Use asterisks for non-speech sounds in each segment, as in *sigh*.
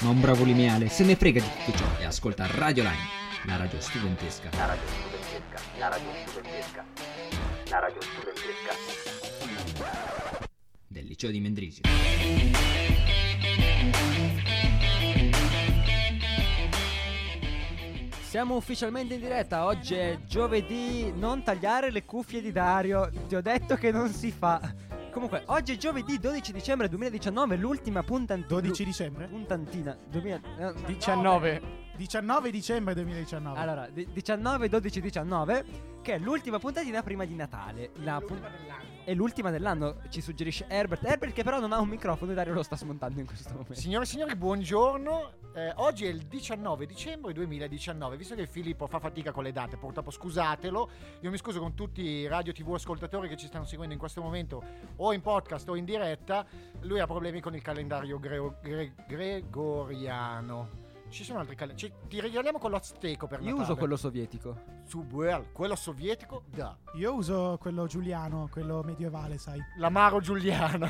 Ma un bravo lineale se ne frega di tutto ciò e ascolta Radio Line, la radio studentesca. La radio studentesca, la radio studentesca, la radio studentesca. del liceo di Mendrisio. Siamo ufficialmente in diretta, oggi è giovedì, non tagliare le cuffie di Dario, ti ho detto che non si fa. Comunque, oggi è giovedì 12 dicembre 2019, l'ultima puntantina. 12 dicembre? Puntantina. 2000, eh, 19. 19 dicembre 2019. Allora, di- 19, 12, 19, che è l'ultima puntatina prima di Natale. La pun- è l'ultima dell'anno, ci suggerisce Herbert. Herbert che però non ha un microfono e Dario lo sta smontando in questo momento. Signore e signori, buongiorno. Eh, oggi è il 19 dicembre 2019. Visto che Filippo fa fatica con le date, purtroppo scusatelo. Io mi scuso con tutti i radio TV ascoltatori che ci stanno seguendo in questo momento, o in podcast o in diretta. Lui ha problemi con il calendario greo- gre- gregoriano. Ci sono altri calendari. Ti regaliamo quello azteco per Io Natale. uso quello sovietico. Su Buell, quello sovietico, da. Io uso quello giuliano, quello medievale, sai. L'amaro giuliano.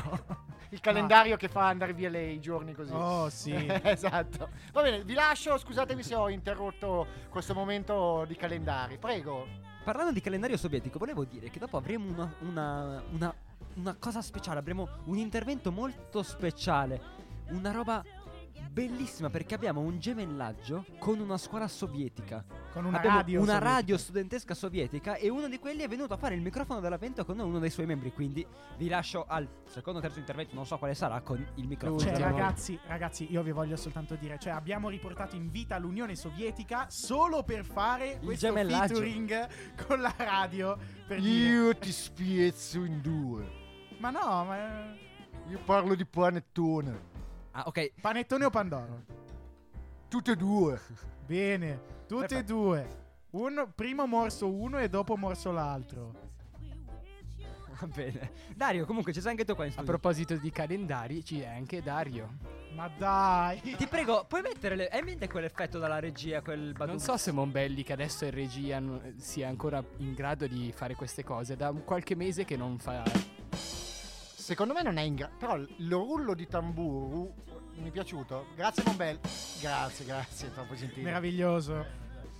Il calendario che fa andare via le- i giorni così. Oh, sì. *laughs* esatto. Va bene, vi lascio. Scusatemi se ho interrotto questo momento di calendari. Prego. Parlando di calendario sovietico, volevo dire che dopo avremo una, una, una, una cosa speciale, avremo un intervento molto speciale, una roba bellissima perché abbiamo un gemellaggio con una scuola sovietica. Con una abbiamo radio. una sovietica. radio studentesca sovietica e uno di quelli è venuto a fare il microfono dell'avvento con uno dei suoi membri, quindi vi lascio al secondo o terzo intervento, non so quale sarà, con il microfono. Cioè, ragazzi, ragazzi, io vi voglio soltanto dire, cioè, abbiamo riportato in vita l'Unione Sovietica solo per fare questo gemellaggio. featuring con la radio. Per dire. Io ti spiezzo in due. Ma no, ma Io parlo di panettone. Ah, ok. panettone o pandoro? Tutte e due. Bene, tutte e Perfetto. due. Un, primo morso uno e dopo morso l'altro. Va bene. Dario, comunque ci sei anche tu qua in A studio. proposito di calendari, c'è anche Dario. Ma dai. Ti prego, puoi mettere le... Hai in mente quell'effetto dalla regia, quel badum? Non so se Monbelli, che adesso è in regia, sia ancora in grado di fare queste cose. Da un qualche mese che non fa. Secondo me non è in grado. Però il rullo di tamburo mi è piaciuto. Grazie, Monbel. Grazie, grazie. Troppo gentile. Meraviglioso.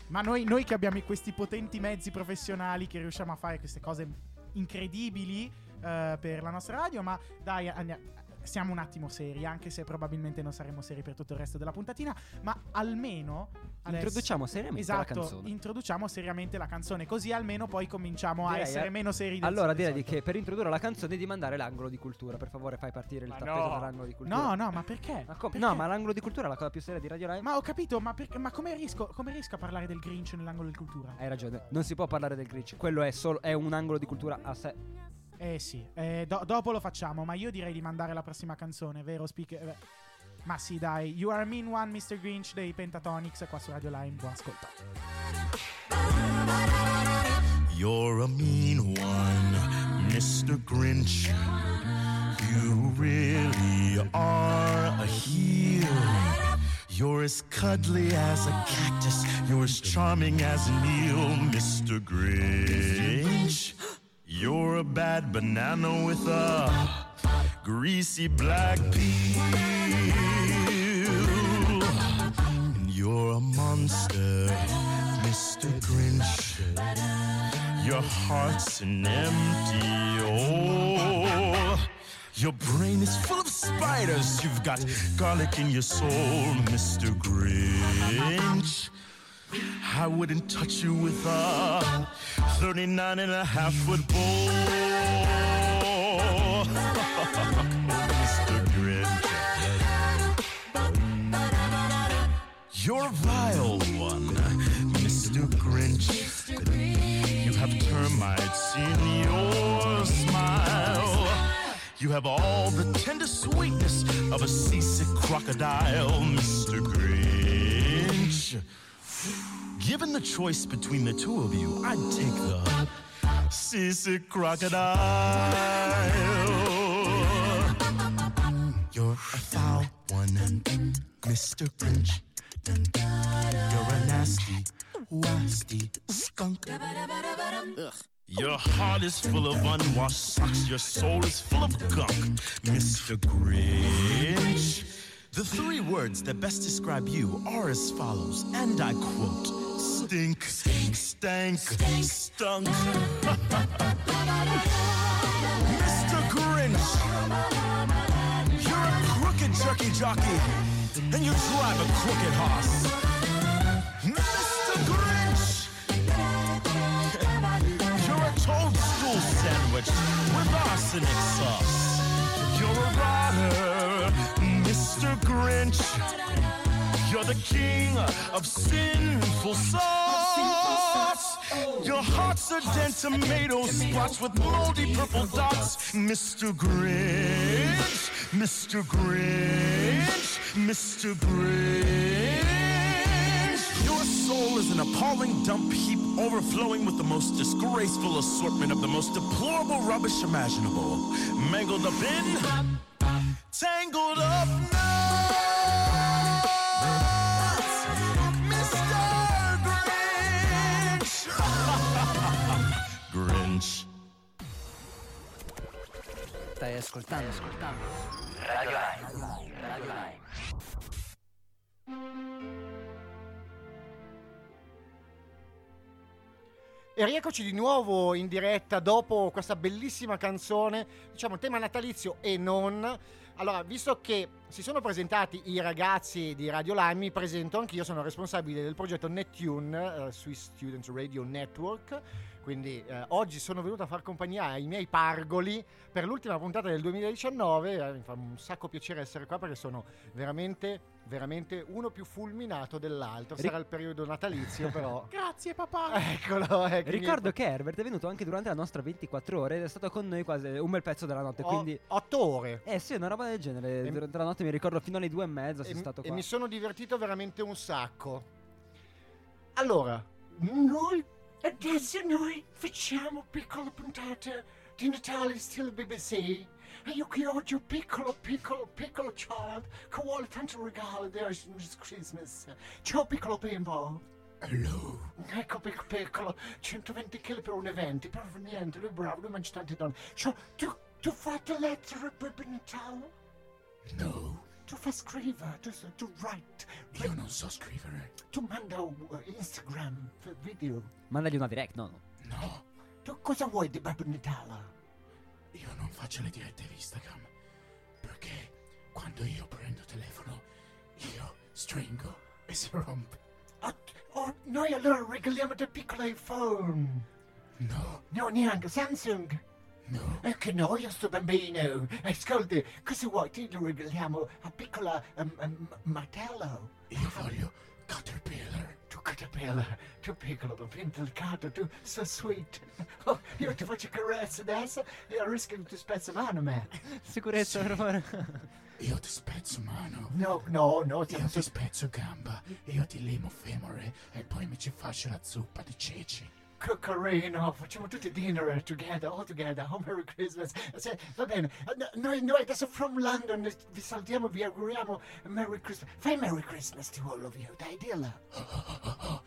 Ma noi, noi che abbiamo questi potenti mezzi professionali che riusciamo a fare queste cose incredibili eh, per la nostra radio, ma dai, andiamo. Siamo un attimo seri, anche se probabilmente non saremo seri per tutto il resto della puntatina, ma almeno adesso- Introduciamo seriamente esatto, la canzone. introduciamo seriamente la canzone, così almeno poi cominciamo a Direi, essere eh. meno seri Allora direi solito. che per introdurre la canzone di mandare l'angolo di cultura. Per favore, fai partire il Ma tappeto no. dell'angolo di cultura. No, no, ma perché? Ma com- Perché? no, ma l'angolo di cultura è la cosa più seria di Radio Live. Ma ho capito, ma, perché- ma come, riesco, come riesco a parlare del Grinch nell'angolo di cultura? Hai ragione, non si può parlare del Grinch. Quello è solo è un angolo di cultura a sé. Eh sì, eh, do- dopo lo facciamo, ma io direi di mandare la prossima canzone, vero speaker? Eh, Ma sì, dai, You Are Mean One, Mr. Grinch dei Pentatonics qua su Radio Line, buon ascolto. You're a mean one, Mr. Grinch. You really are a heel. You're as cuddly as a cactus. You're as charming as an eel, Mr. Grinch. You're a bad banana with a greasy black peel. And you're a monster, Mr. Grinch. Your heart's an empty hole. Your brain is full of spiders. You've got garlic in your soul, Mr. Grinch. I wouldn't touch you with a 39 and a half foot pole. *laughs* Mr. Grinch. You're vile one, Mr. Grinch. You have termites in your smile. You have all the tender sweetness of a seasick crocodile, Mr. Grinch. Given the choice between the two of you, I'd take the seasick crocodile. You're a foul one, Mr. Grinch. You're a nasty, wasty skunk. Your heart is full of unwashed socks. Your soul is full of gunk, Mr. Grinch. The three words that best describe you are as follows, and I quote Stink, stink, stank, stunk. Mr. Grinch, you're a crooked jerky jockey, and you drive a crooked horse. Mr. Grinch, you're a toadstool sandwich with arsenic sauce. You're a rotter, Mr. Grinch. You're the king of sinful sauce. Your heart's are dead tomato spots with moldy purple dots. Mr. Grinch, Mr. Grinch, Mr. Grinch. Your soul is an appalling dump heap overflowing with the most disgraceful assortment of the most deplorable rubbish imaginable. Mangled up in, tangled up Stai ascoltando, ascoltando. Radio Lime. Radio Lime. E rieccoci di nuovo in diretta dopo questa bellissima canzone, diciamo tema natalizio e non. Allora, visto che si sono presentati i ragazzi di Radio Lime, mi presento anch'io, sono responsabile del progetto Nettune, eh, Swiss Student Radio Network. Quindi eh, oggi sono venuto a far compagnia ai miei pargoli per l'ultima puntata del 2019. eh, mi fa un sacco piacere essere qua perché sono veramente, veramente uno più fulminato dell'altro. Sarà il periodo natalizio, però. *laughs* Grazie papà. Eccolo, ecco. Ricordo che Herbert è venuto anche durante la nostra 24 ore ed è stato con noi quasi un bel pezzo della notte. Ho Quindi, otto ore. eh sì, una roba del genere. E- Durante la notte mi ricordo fino alle due e mezza. E, Sei stato e qua. mi sono divertito veramente un sacco. Allora, noi adesso noi facciamo piccole puntate di Natale stile BBC. E io che oggi ho piccolo, piccolo, piccolo child che vuole tanto regalo di Christmas. Ciao piccolo bimbo. Hello. Ecco piccolo, piccolo, 120 kg per un evento, però niente, lui è bravo, lui mangia tante donne. Ciao, tu, tu fai le lettere per Natale? No, Tu fai scrivere, tu, tu write. io non so scrivere. Tu manda uh, Instagram video. Mandagli una direct, no? no. No, Tu cosa vuoi di Babbo Natale? Io non faccio le dirette Instagram. Perché quando io prendo telefono, io stringo e si rompe. Oh, oh, noi allora regaliamo del piccolo iPhone. No, No, neanche Samsung. no. E che noia sto bambino. Ascolti, cosa vuoi? Ti lo regaliamo a piccola um, um, martello. Io voglio Caterpillar. Tu caterpillar, tu piccolo bambino delicato, tu so sweet. Oh, io ti faccio carezze adesso e a rischio che ti spezzo mano, man. Sicurezza, per favore. Io ti spezzo mano. No, no, no, siamo Io ti spezzo gamba. Io ti limo femore. E poi mi ci faccio la zuppa di ceci. Che carino, oh, facciamo tutti dinner together, all together. Oh, Merry Christmas. Se- va bene, uh, no- noi, noi adesso from London vi salutiamo, vi auguriamo Merry Christmas. Fai Merry Christmas to all of you, dai, dilla. *laughs*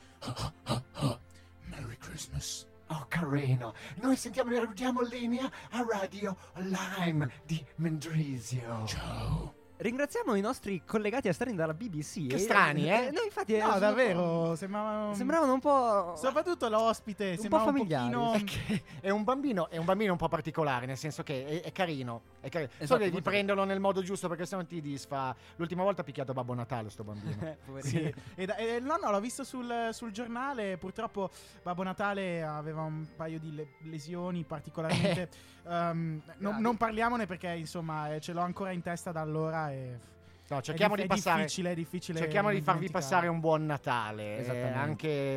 Merry Christmas. Oh, carino. Noi sentiamo e diamo linea a Radio Lime di Mendrisio. Ciao. Ringraziamo i nostri collegati esterni dalla BBC. Che strani, eh? No, infatti. No, eh, davvero, sembravano... Sembravano un po'. Soprattutto l'ospite, Un po' sembrava un pochino... *laughs* È, che è un bambino, è un bambino un po' particolare, nel senso che è, è carino. È carino. Esatto, che devi molto prenderlo nel modo giusto perché sennò ti disfa. L'ultima volta ha picchiato Babbo Natale sto bambino. *laughs* Eh. Sì, e da- e no, no, l'ho visto sul, sul giornale. Purtroppo Babbo Natale aveva un paio di le- lesioni particolarmente. *laughs* ehm, non, non parliamone perché, insomma, eh, ce l'ho ancora in testa da allora. E No, cerchiamo è, di è passare. difficile, è difficile. Cerchiamo di farvi passare un buon Natale.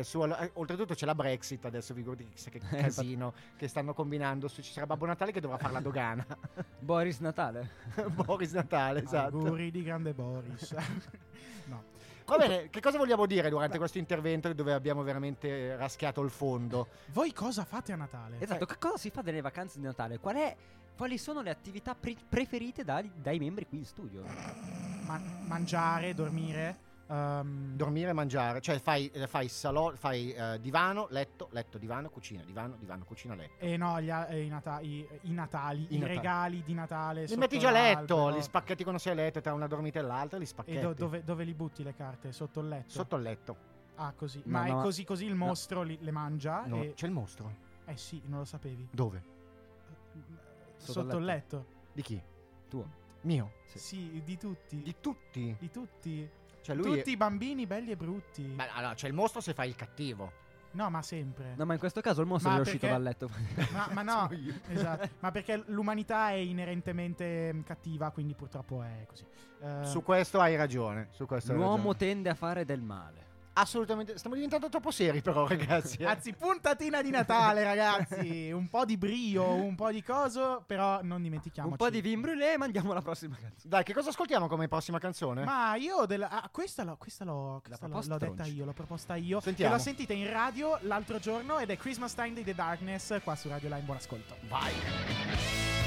eh, su, eh, oltretutto c'è la Brexit adesso, figurati chissà che *laughs* casino che stanno combinando. Su- Ci sarà Babbo Natale che dovrà fare la dogana. *laughs* Boris Natale. *laughs* Boris Natale, esatto. Auguri di grande Boris. no. Va bene, che cosa vogliamo dire durante questo intervento dove abbiamo veramente raschiato il fondo? Voi cosa fate a Natale? Esatto, che cosa si fa delle vacanze di Natale? Qual è, quali sono le attività pre- preferite dai, dai membri qui in studio? Ma- mangiare, dormire. Ehm, Dormire e mangiare, cioè fai, eh, fai, salo- fai eh, divano, letto, letto, divano, cucina, divano, divano, cucina, letto. E no, gli eh, i, nata- i- i Natali, I i, Natali. regali di Natale. Li sotto metti già a letto, li spacchetti quando sei a letto tra una dormita e l'altra, li spacchetti. E do- dove, dove li butti le carte? Sotto il letto? Sotto il letto. Ah, così. No, Ma no. è così così il mostro li- le mangia? No, e- C'è il mostro. Eh sì, non lo sapevi. Dove? Sotto, il letto? Di chi? Tuo. Mio. Sì. Sì, di tutti. Di tutti. Di tutti. Cioè lui tutti è... i bambini belli e brutti. Beh, allora, c'è il mostro se fai il cattivo. No, ma sempre. No, ma in questo caso il mostro Ma è uscito perché- dal letto. *laughs* Ma, ma *laughs* no, esatto. Ma perché l'umanità è inerentemente mm, cattiva, quindi purtroppo è così. Eh, Su questo hai ragione. Su questo hai L'uomo ragione. tende a fare del male. Assolutamente. Stiamo diventando troppo seri, però, *laughs* ragazzi. eh. Anzi, puntatina di Natale, ragazzi. Un po' di brio, un po' di coso, però non dimentichiamoci. Un po' di vin brûlé e mandiamo la prossima canzone. Dai, che cosa ascoltiamo come prossima canzone? Ma io della, ah, questa, l'ho, questa, l'ho, questa l'ho, proposta l'ho detta io, l'ho proposta io. Sentiamo. E l'ho sentita in radio l'altro giorno ed è Christmas Time di The Darkness qua su Radio Line. Buon ascolto. Vai.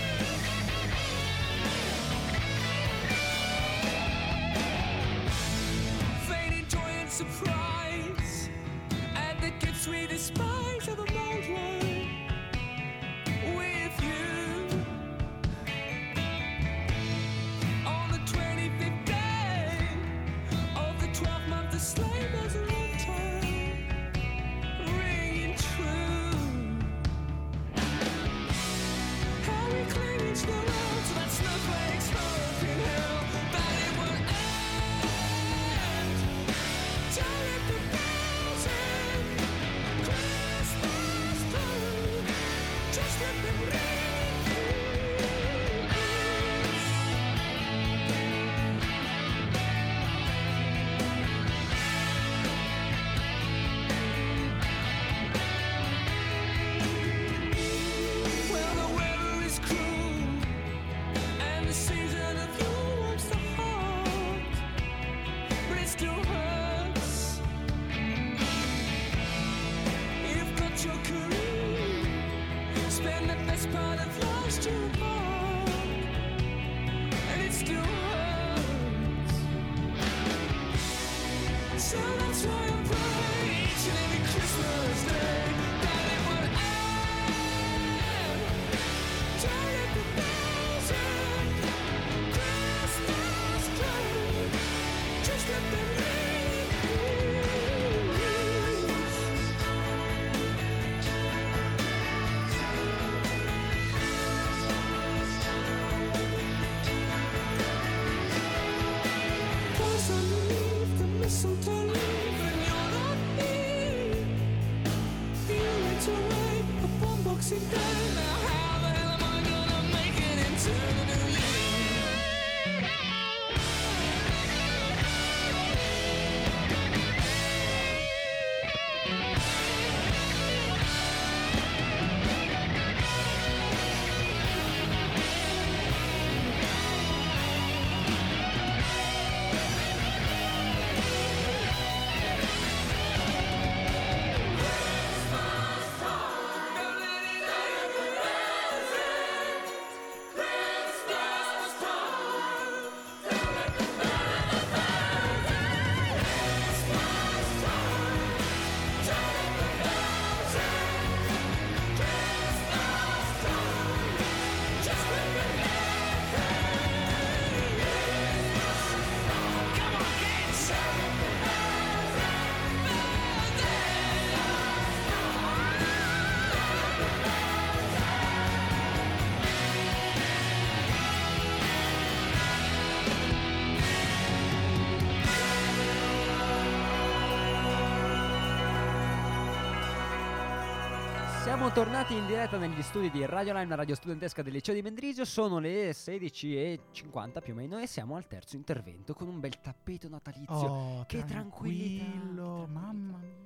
Siamo tornati in diretta negli studi di Radio Line, la radio studentesca del liceo di Mendrisio. Sono le 16.50 più o meno e siamo al terzo intervento con un bel tappeto natalizio. Oh, Che tranquillità, tranquillo, che mamma mia.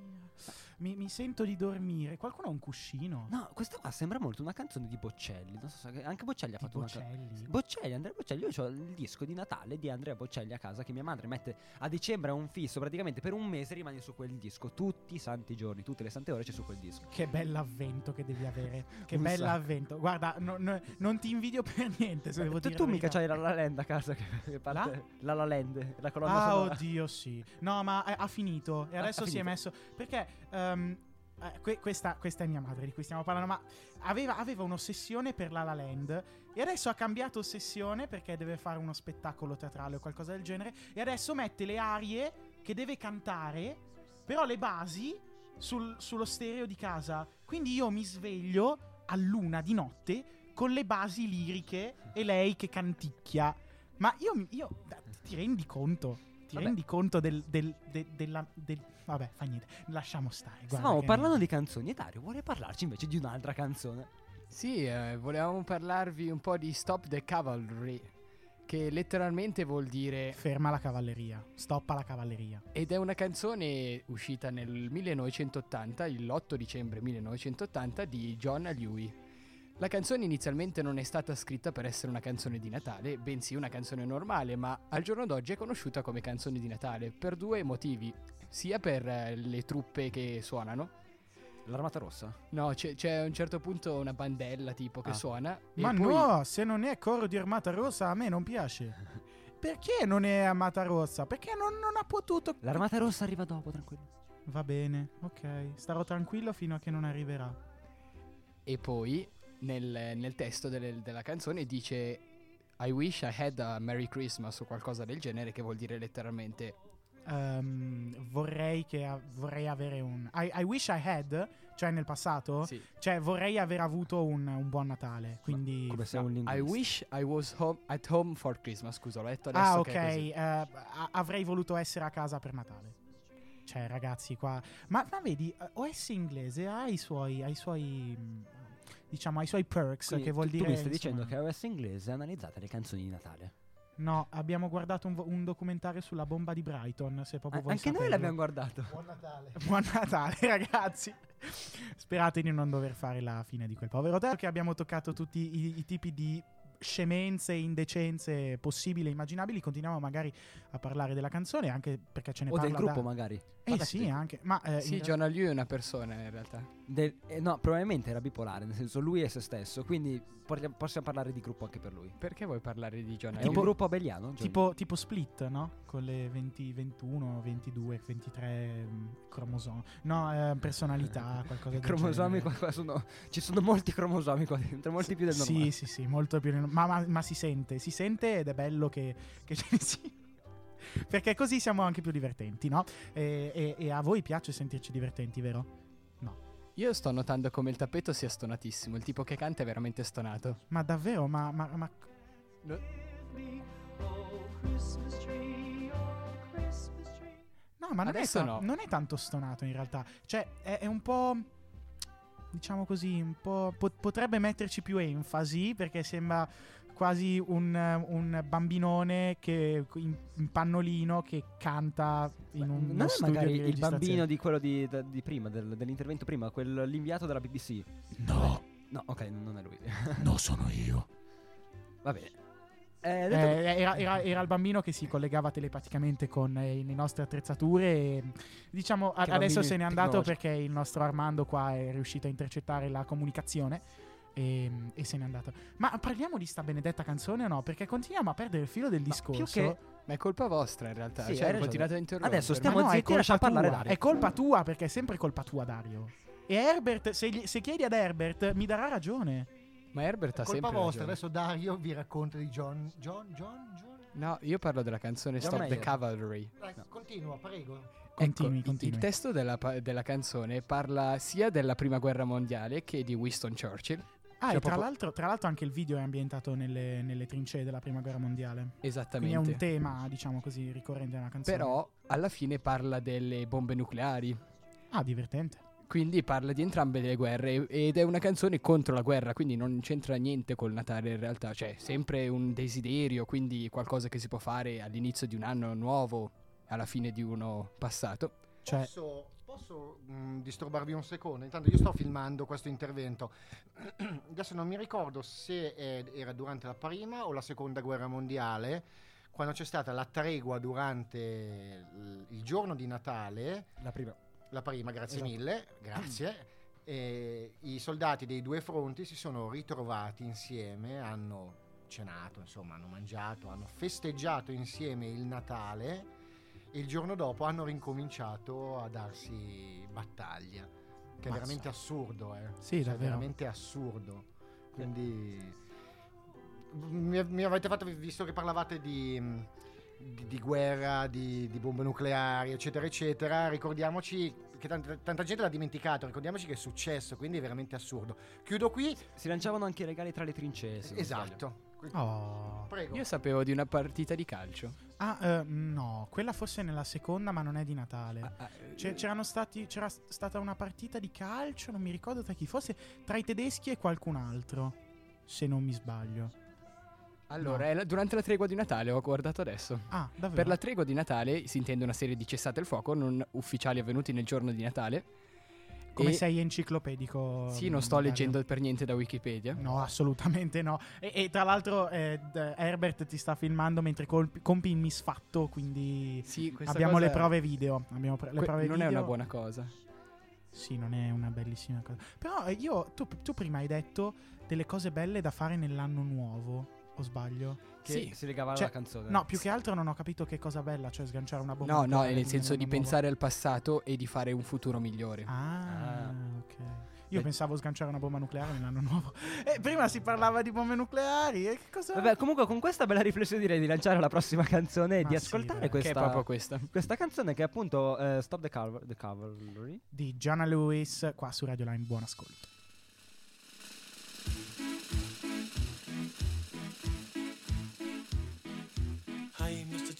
Mi, mi sento di dormire. Qualcuno ha un cuscino? No, questa qua sembra molto una canzone di Boccelli. Non so se anche Boccelli ha Di fatto una canzone. Bocelli. Boccelli, Andrea Boccelli, io ho il disco di Natale di Andrea Boccelli a casa che mia madre mette a dicembre a un fisso, praticamente per un mese rimani su quel disco, tutti i santi giorni, tutte le sante ore c'è su quel disco. Che bell'avvento che devi avere. *laughs* Che bell'avvento. Guarda, no- no- non ti invidio per *laughs* niente. Se devo tu, tu la mica c'hai la La Land a casa che, che parte la La Land, la colonna Ah, sonora. oddio, sì. No, ma eh, ha finito. E Ha- adesso ha si è messo. Perché. ehm, eh, que- questa, questa è mia madre di cui stiamo parlando. Ma aveva, aveva un'ossessione per La La Land. E adesso ha cambiato ossessione perché deve fare uno spettacolo teatrale o qualcosa del genere. E adesso mette le arie che deve cantare. Però le basi sul- sullo stereo di casa. Quindi io mi sveglio a luna di notte con le basi liriche e lei che canticchia. Ma io, io ti rendi conto? Ti Vabbè. rendi conto del, del- de- della. del- vabbè, fa niente. Lasciamo stare. Stavamo parlando di canzoni e Dario vuole parlarci invece di un'altra canzone. Sì, eh, volevamo parlarvi un po' di Stop the Cavalry, che letteralmente vuol dire Ferma la cavalleria. Stoppa la cavalleria. ed è una canzone uscita nel 1980, l'8 dicembre 1980 di John Dewey. La canzone inizialmente non è stata scritta per essere una canzone di Natale, bensì una canzone normale, ma al giorno d'oggi è conosciuta come canzone di Natale per due motivi, sia per eh, le truppe che suonano, L'armata rossa? no, c'è, c'è a un certo punto una bandella tipo che Ah. suona, Ma e poi no, se non è coro di Armata Rossa, a me non piace. *laughs* Perché non è Armata Rossa? Perché non, non ha potuto. L'armata rossa arriva dopo, tranquillo. Va bene, ok. Starò tranquillo fino a che non arriverà. E poi nel, nel testo delle- della canzone dice I wish I had a Merry Christmas o qualcosa del genere che vuol dire letteralmente Ehm, vorrei che a- vorrei avere un. I, I wish I had, cioè nel passato. sì, Cioè, vorrei aver avuto un, un buon Natale. Quindi. Come se no, un I linguista. wish I was home, at home for Christmas, scusa, l'ho letto adesso Ah, ok. che è così. a- avrei voluto essere a casa per Natale. Cioè, ragazzi, qua. Ma, ma vedi, eh, OS inglese ha i suoi. Ha i suoi diciamo, ha i suoi perks. Quindi che vuol tu, dire. tu mi stai dicendo insomma- che OS inglese analizzate le canzoni di Natale. No, abbiamo guardato un, vo- un documentario sulla bomba di Brighton. Se proprio Ah, vuoi anche noi saperlo. l'abbiamo guardato. Buon Natale. Buon Natale, *laughs* ragazzi. Sperate di non dover fare la fine di quel povero tempo. Che abbiamo toccato tutti i, i tipi di scemenze e indecenze possibili e immaginabili. Continuiamo magari a parlare della canzone, anche perché ce ne O del parla gruppo, da- magari. Eh Vabbè, sì, del- anche. Ma eh, Sì, in- John Liu è una persona in realtà. Del- eh, no, probabilmente era bipolare, nel senso lui è se stesso, quindi portiamo- possiamo parlare di gruppo anche per lui. Perché vuoi parlare di John È un gruppo abeliano? Tipo, tipo split, no? Con le 20, 21, 22, 23 mm, cromosomi. No, eh, personalità, *laughs* qualcosa del cromosomi genere. qua, qua sono ci sono molti cromosomi qua dentro, molti più del normale. Sì, sì, sì, molto più. del- Ma, ma- ma si sente, si sente ed è bello che, che ce ne sia. *laughs* Perché così siamo anche più divertenti, no? E, e- e a voi piace sentirci divertenti, vero? Io sto notando come il tappeto sia stonatissimo, il tipo che canta è veramente stonato. Ma davvero? Ma. ma- ma- No, ma non, è ta- no. non è tanto stonato in realtà. Cioè, è, è un po'. Diciamo così, un po'. po- potrebbe metterci più enfasi perché sembra quasi un, eh, un bambinone che in, in pannolino che canta in un non è studio magari di il bambino di quello di, da- di prima, del- dell'intervento prima, quel, l'inviato della BBC. No, No, ok, non è lui. *laughs* no sono io. Va bene. Eh, Eh, detto- era, era- era il bambino che si collegava telepaticamente con eh, le nostre attrezzature. E, diciamo, a- adesso se n'è andato perché il nostro Armando qua è riuscito a intercettare la comunicazione. E, e se n'è andato. Ma parliamo di sta benedetta canzone o no? Perché continuiamo a perdere il filo del Ma discorso. più che- Ma è colpa vostra in realtà, Sì, cioè continuate a interrompere. Adesso Ma stiamo no, è zitti e colpa lasciamo parlare. Dario. È colpa tua perché è sempre colpa tua, Dario. E Herbert, se, gli- se chiedi ad Herbert, mi darà ragione. Ma Herbert ha Colpa sempre vostra, ragione. adesso Dario vi racconta di John. John, John, John. No, io parlo della canzone John Stop the Mayer. Cavalry. Dai, continua, prego. Continui, ecco, il- continui. Il testo della, della canzone parla sia della prima guerra mondiale che di Winston Churchill. Ah, Cioè, e tra, proprio- l'altro, tra l'altro anche il video è ambientato nelle, nelle trincee della prima guerra mondiale. Quindi è Esattamente. un tema, diciamo così, ricorrente nella canzone. Però alla fine parla delle bombe nucleari. Ah, divertente. Quindi parla di entrambe le guerre ed è una canzone contro la guerra, quindi non c'entra niente col Natale in realtà, cioè sempre un desiderio, quindi qualcosa che si può fare all'inizio di un anno nuovo, alla fine di uno passato. Cioè, Posso, posso, mh, disturbarvi un secondo? Intanto io sto filmando questo intervento. *clears throat* Adesso non mi ricordo se eh, era durante la prima o la seconda guerra mondiale, quando c'è stata la tregua durante l- il giorno di Natale. La prima. La prima, grazie Esatto. mille, grazie. *clears throat* E I soldati dei due fronti si sono ritrovati insieme, hanno cenato, insomma, hanno mangiato, hanno festeggiato insieme il Natale e il giorno dopo hanno rincominciato a darsi battaglia. Che è Mazza. veramente assurdo, eh. Sì, Cioè, veramente assurdo. Quindi mi, mi avete fatto, visto che parlavate di, di, di guerra, di, di bombe nucleari, eccetera, eccetera, ricordiamoci che tanta, tanta gente l'ha dimenticato, ricordiamoci che è successo, quindi è veramente assurdo. Chiudo qui. Si lanciavano anche i regali tra le trincee. Esatto. Oh. Prego. Io sapevo di una partita di calcio. Ah, eh, no, quella forse è nella seconda, ma non è di Natale. Ah, C'è- c'erano stati, c'era stata una partita di calcio, non mi ricordo tra chi, forse tra i tedeschi e qualcun altro, se non mi sbaglio. Allora, No. è la- durante la tregua di Natale, ho guardato adesso. Ah, davvero? Per la tregua di Natale si intende una serie di cessate il fuoco non ufficiali avvenuti nel giorno di Natale. Come E- sei enciclopedico? Sì, non sto Dario? leggendo per niente da Wikipedia. No, assolutamente no. E, e tra l'altro eh, Herbert ti sta filmando mentre colpi- compi il misfatto, quindi Sì, abbiamo le prove video. Abbiamo pre- le que- prove non è video. una buona cosa. Sì, non è una bellissima cosa. Però eh, io, tu, tu prima hai detto delle cose belle da fare nell'anno nuovo, o sbaglio? Che Sì. si legava Cioè, alla canzone. No, più che altro non ho capito che cosa bella, cioè sganciare una bomba. No, no, nel senso di nuovo. pensare al passato e di fare un futuro migliore. Ah, Ah. ok. Io Beh- pensavo sganciare una bomba nucleare nell'anno nuovo. *laughs* E prima si parlava di bombe nucleari. E che cosa. Vabbè, comunque con questa bella riflessione direi di lanciare la prossima *laughs* canzone e Ma di sì, ascoltare questa, Che è proprio questa. questa canzone che è appunto eh, Stop the Cavalry. Di Gianna Lewis qua su Radio Line. Buon ascolto.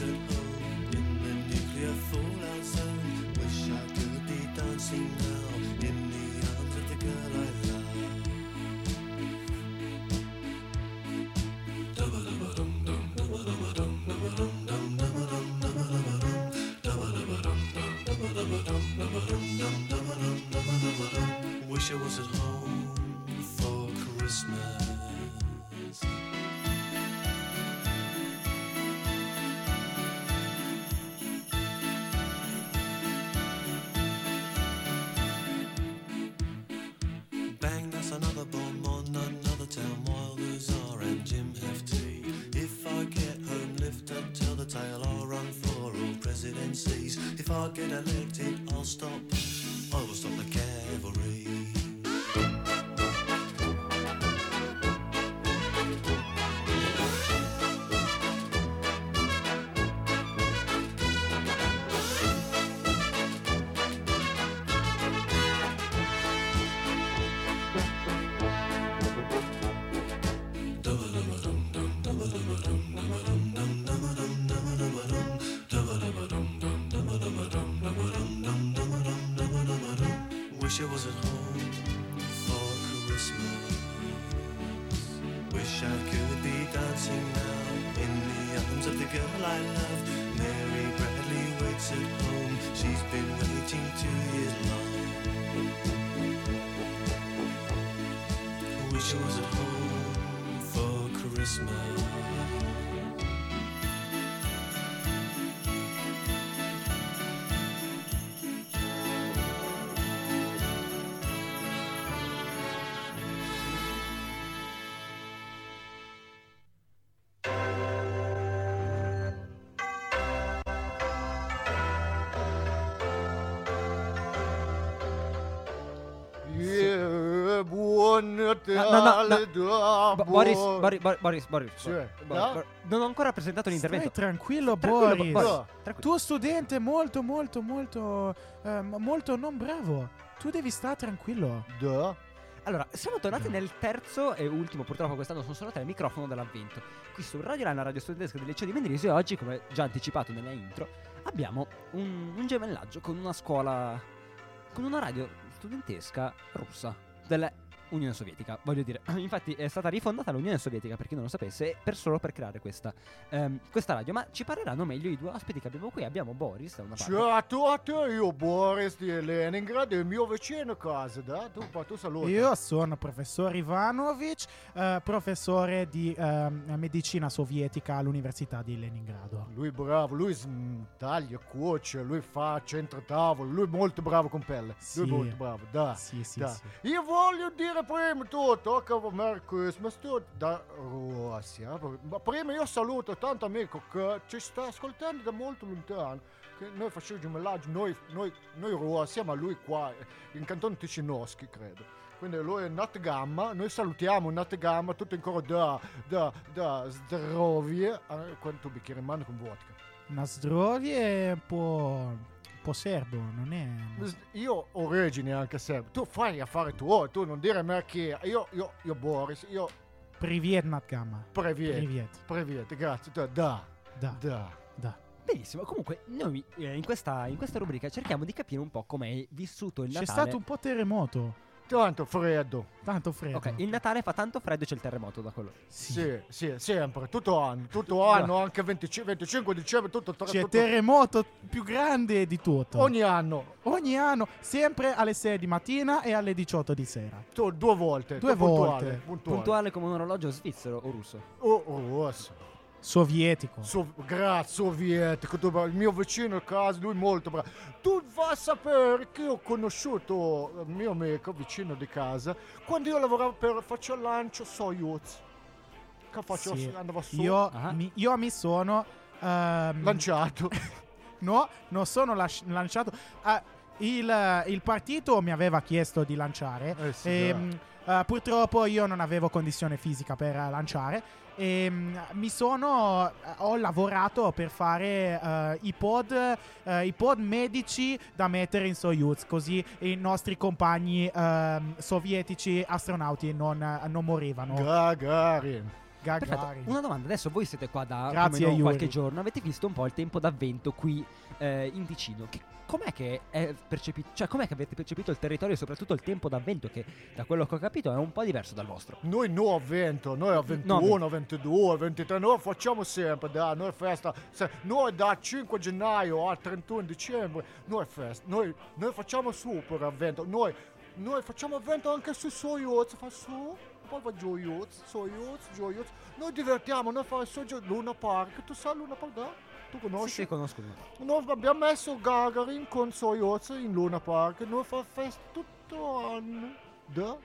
listen. pocket, I licked it all stop. Wish I was at home for Christmas. Wish I could be dancing now in the arms of the girl I love. Mary Bradley waits at home. She's been waiting two years long. Wish I was at home for Christmas. No, no, no, no. Bo- Boris. Boris, Boris, Boris, Boris, Sì, Boris, no? Boris. Non ho ancora presentato Stai l'intervento. tranquillo, Tranquillo, Boris. Boris, No. tranquillo. Tuo studente molto, molto, molto, ehm, molto non bravo. Tu devi stare tranquillo. Da. Allora, siamo tornati nel terzo e ultimo, purtroppo quest'anno sono solo tre, microfono dell'avvento. Qui su Radio Line, la radio studentesca del liceo di Mendrisio e oggi, come già anticipato nella intro, abbiamo un, un gemellaggio con una scuola, con una radio studentesca russa dell'Unione Sovietica. Voglio dire, *clears throat* infatti è stata rifondata l'Unione Sovietica, per chi non lo sapesse, per solo per creare questa, ehm, questa radio. Ma ci parleranno meglio i due ospiti che abbiamo qui. Abbiamo Boris da una parte. Ciao a tutti, io Boris di Leningrad, il mio vicino a casa, da? Tu, pa- tu saluta. Io sono professor Ivanovic, eh, professore di ehm, medicina sovietica all'Università di Leningrado. Lui bravo, lui taglia, cuoce, lui fa centro tavolo, lui è molto bravo con pelle. Sì. Lui molto bravo, da. Sì, sì, da. sì. Io voglio dire prima tutto che Merry Christmas tu da Russia. Ma prima io saluto tanto amico che ci sta ascoltando da molto lontano. Noi facciamo gemellaggio, noi, noi, noi Russia, ma lui qua in canton Ticinoski, credo. Quindi lui è Nat Gamma, noi salutiamo Nat Gamma, tutto ancora da, da, da zdrovie. Eh, Quanto bicchiere in mano con vodka. Nasdrovi è un po', po' serbo, non è... Io ho origini anche se tu fai affari tuoi, tu non dire a me che io, io, io Boris, io Priviet Natgamma. Previet. Priviet. Previet, grazie. Da, da, Da, da. Benissimo, comunque noi eh, in, questa, in questa rubrica cerchiamo di capire un po' com'è vissuto il C'è Natale. stato un po' terremoto. Tanto freddo. Tanto freddo. Ok, il Natale fa tanto freddo e c'è il terremoto da quello. Sì, sì, sempre, tutto anno, tutto anno, anche 25, 25 dicembre, tutto, tutto, C'è tutto- terremoto più grande di tutto. ogni anno, Ogni anno, sempre alle 6 di mattina e alle 18 di sera. tu- due volte, Due tu puntuale, volte. puntuale. Puntuale come un orologio svizzero o russo. Oh, oh, rosso. Sovietico. So- grazie, sovietico, il mio vicino a casa, lui molto bravo. Tu vai a sapere che ho conosciuto il mio amico vicino di casa quando io lavoravo per faccio il lancio Soyuz. Che faccio, Sì. andava su, Io, Ah. mi, io mi sono... ehm, lanciato. *laughs* No, non sono lasci- lanciato. Ah, il, il partito mi aveva chiesto di lanciare. Eh sì, Ehm, eh, purtroppo io non avevo condizione fisica per lanciare. E mi sono. eh, Ho lavorato per fare eh, i pod. eh, I pod medici da mettere in Soyuz. Così i nostri compagni ehm, sovietici astronauti non, non morivano. Gagarin. Perfetto, Gagarin. una domanda, adesso voi siete qua da Grazie, più o meno Yuri. qualche giorno, avete visto un po' il tempo d'avvento qui eh, in Ticino. Che, com'è che è percepito, cioè com'è che avete percepito il territorio e soprattutto il tempo d'avvento che da quello che ho capito è un po' diverso dal vostro. Noi no a 20, noi a 21, 22, 23, noi facciamo sempre, da, noi festa, se- noi da 5 gennaio al 31 dicembre, noi festa, noi, noi facciamo super avvento, noi, noi facciamo avvento anche su Soyuz, fa su, poi va Soyuz, Soyuz, Soyuz, noi divertiamo, noi facciamo su Gio- Luna Park, tu sai Luna Park, da? Tu Sì, conosci? sì, conosco. Noi abbiamo messo Gagarin con Soyuz in Luna Park, noi fa festa tutto l'anno, da?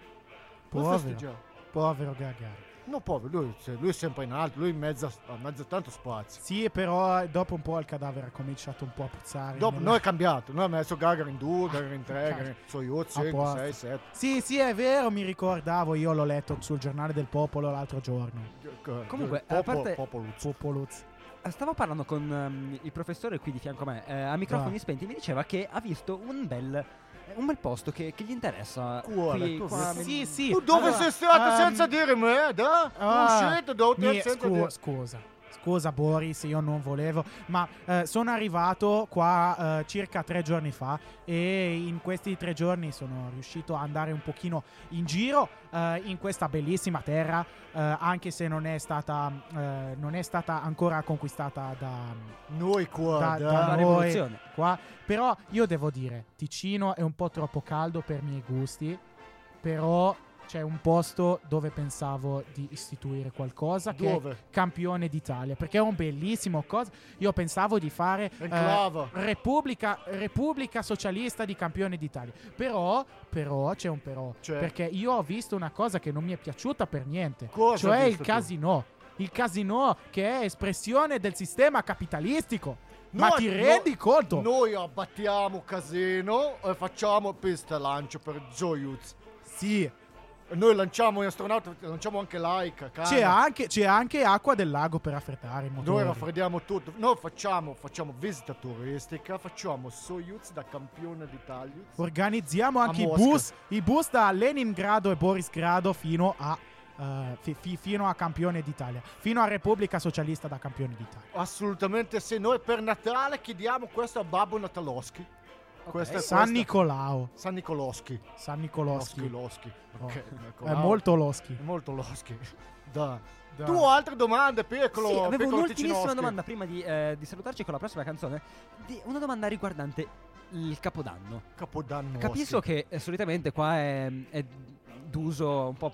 Povero. Povero Gagarin. No, povero, lui, lui è sempre in alto, lui in mezzo, a- a mezzo a tanto spazio. Sì, però eh, dopo un po' il cadavere ha cominciato un po' a puzzare. Dopo, nella- noi è cambiato, noi abbiamo messo Gagarin 2, Gagarin 3, Cazzo. Gagarin Soyuz A 5, posto. 6, 7. Sì, sì, è vero, mi ricordavo, io l'ho letto sul giornale del popolo l'altro giorno. Comunque, a Popolo, parte- Popoluzzo. Popoluz. Stavo parlando con ehm, il professore qui di fianco a me, eh, a microfoni Va. spenti, mi diceva che ha visto un bel, un bel posto che, che gli interessa. Quale? qui, qua, Sì, sì. Tu dove allora, sei stato ehm, senza dire me, da? ah, non siete da hotel mi- senza scu- dire... Scusa. Scusa Boris, io non volevo, ma eh, sono arrivato qua eh, circa tre giorni fa e in questi tre giorni sono riuscito a andare un pochino in giro eh, in questa bellissima terra, eh, anche se non è stata, eh, non è stata ancora conquistata da, Noi qua, da, da. da noi rivoluzione. qua. Però io devo dire, Ticino è un po' troppo caldo per i miei gusti, però c'è un posto dove pensavo di istituire qualcosa che è Dove? campione d'Italia, perché è un bellissimo cosa. Io pensavo di fare eh. Repubblica, Repubblica Socialista di campione d'Italia. Però, però c'è un però, C'è. perché io ho visto una cosa che non mi è piaciuta per niente, Cosa cioè il tu? casino. Il casino che è espressione del sistema capitalistico. Ma Noi- ti no- rendi conto? Noi abbattiamo casino e facciamo pista lancio per Soyuz. Sì, Noi lanciamo gli astronauti, lanciamo anche like. cane. C'è anche, c'è anche acqua del lago per raffreddare Noi raffreddiamo tutto. Noi facciamo, facciamo visita turistica, facciamo Soyuz da campione d'Italia. Organizziamo anche i bus, i bus da Leningrado e Borisgrado fino a, eh, fi- fi- fino a campione d'Italia, fino a Repubblica Socialista da campione d'Italia. Assolutamente sì. Noi per Natale chiediamo questo a Babbo Nataloschi. Questa, San questa- Nicolao, San Nicoloschi. San Nicoloschi. Loschi, Loschi. Oh. Ok, È molto loschi. È molto Loschi. Da. Da- Tu altre domande, piccolo? Sì, avevo piccolo un'ultimissima domanda prima di, eh, di salutarci con la prossima canzone. Di- una domanda riguardante il Capodanno. Capodanno. Capisco che eh, solitamente qua è, è d'uso un po'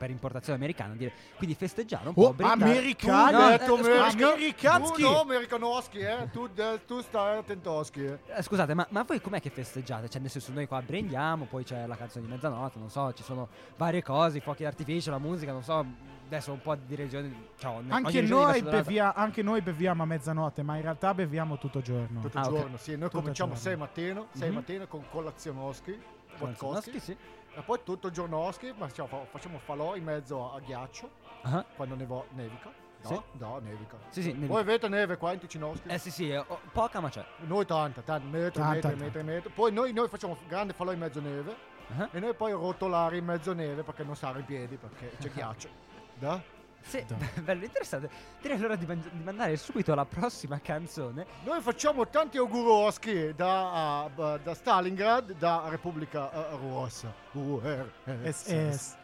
per importazione americana dire quindi festeggiare un po' Oh, brindare. americano? No, Tu, eh, detto scusa, America- Amerikanski. Tu no, Amerikanowski, eh. Tu, de- tu stai attentoschi, eh. eh, scusate ma, ma voi com'è che festeggiate? Cioè nel senso noi qua brindiamo poi c'è la canzone di mezzanotte non so ci sono varie cose i fuochi d'artificio la musica non so adesso un po' di regioni cioè, Anche regione noi, bevia- anche noi beviamo a mezzanotte, ma in realtà beviamo tutto il giorno. Tutto Ah, giorno, sì. Noi Tutto cominciamo giorno. 6 mattino, 6 Mhm. mattino con colazionoschi, podkoschi, Sì, sì. E poi tutto il giornoschi, ma facciamo, fa- facciamo falò in mezzo a ghiaccio, Ah, quando nevo- nevica. No, Sì. no, nevica. Sì, sì, nevica. Voi avete neve qua in Ticinowski? Eh sì sì eh, oh, poca ma c'è Noi tanta, tanta, metro, Tanta, metro, tanta. metro, metro. Poi noi, noi facciamo grande falò in mezzo neve Ah. e noi poi rotolare in mezzo neve perché non stare in piedi perché c'è *laughs* ghiaccio. Da? Sì, *laughs* bello interessante. Direi allora di, man- di mandare subito la prossima canzone. Noi facciamo tanti auguroschi da, uh, da Stalingrad, da Repubblica uh, Rossa. Es.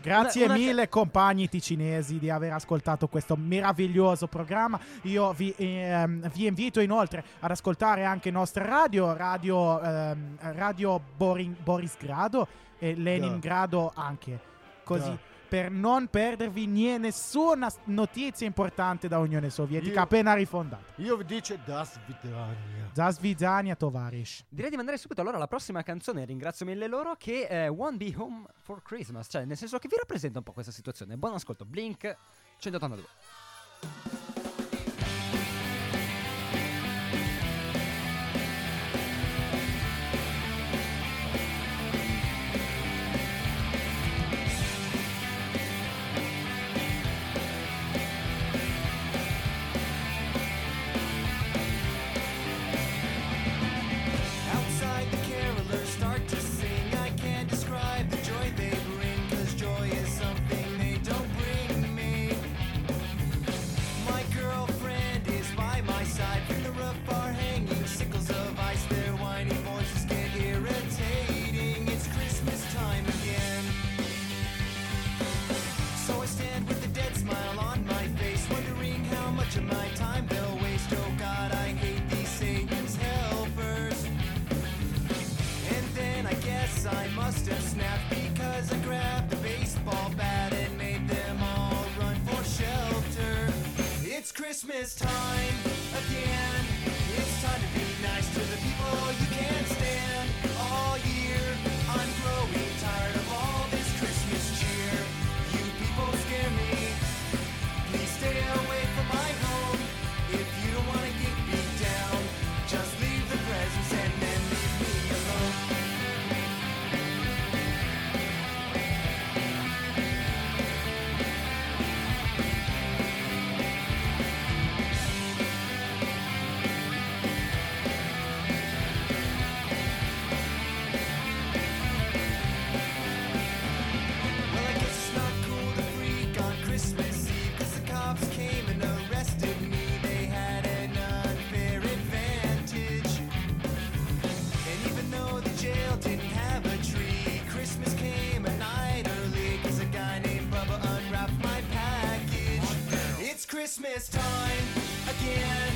Grazie Una- una mille compagni ticinesi di aver ascoltato questo meraviglioso programma. Io vi, ehm, vi invito inoltre ad ascoltare anche nostra radio, Radio, ehm, radio Borin- Borisgrado e Leningrado anche. Così. Da. Per non perdervi nie- nessuna notizia importante da Unione Sovietica Io- appena rifondata. Io vi dico Das Vidania. Zasvidania Tovarish. Direi di mandare subito allora la prossima canzone. Ringrazio mille loro che è Won't Be Home for Christmas. Cioè, nel senso che vi rappresenta un po' questa situazione. Buon ascolto. Blink 182. Christmas time again.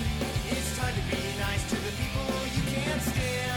It's time to be nice to the people you can't stand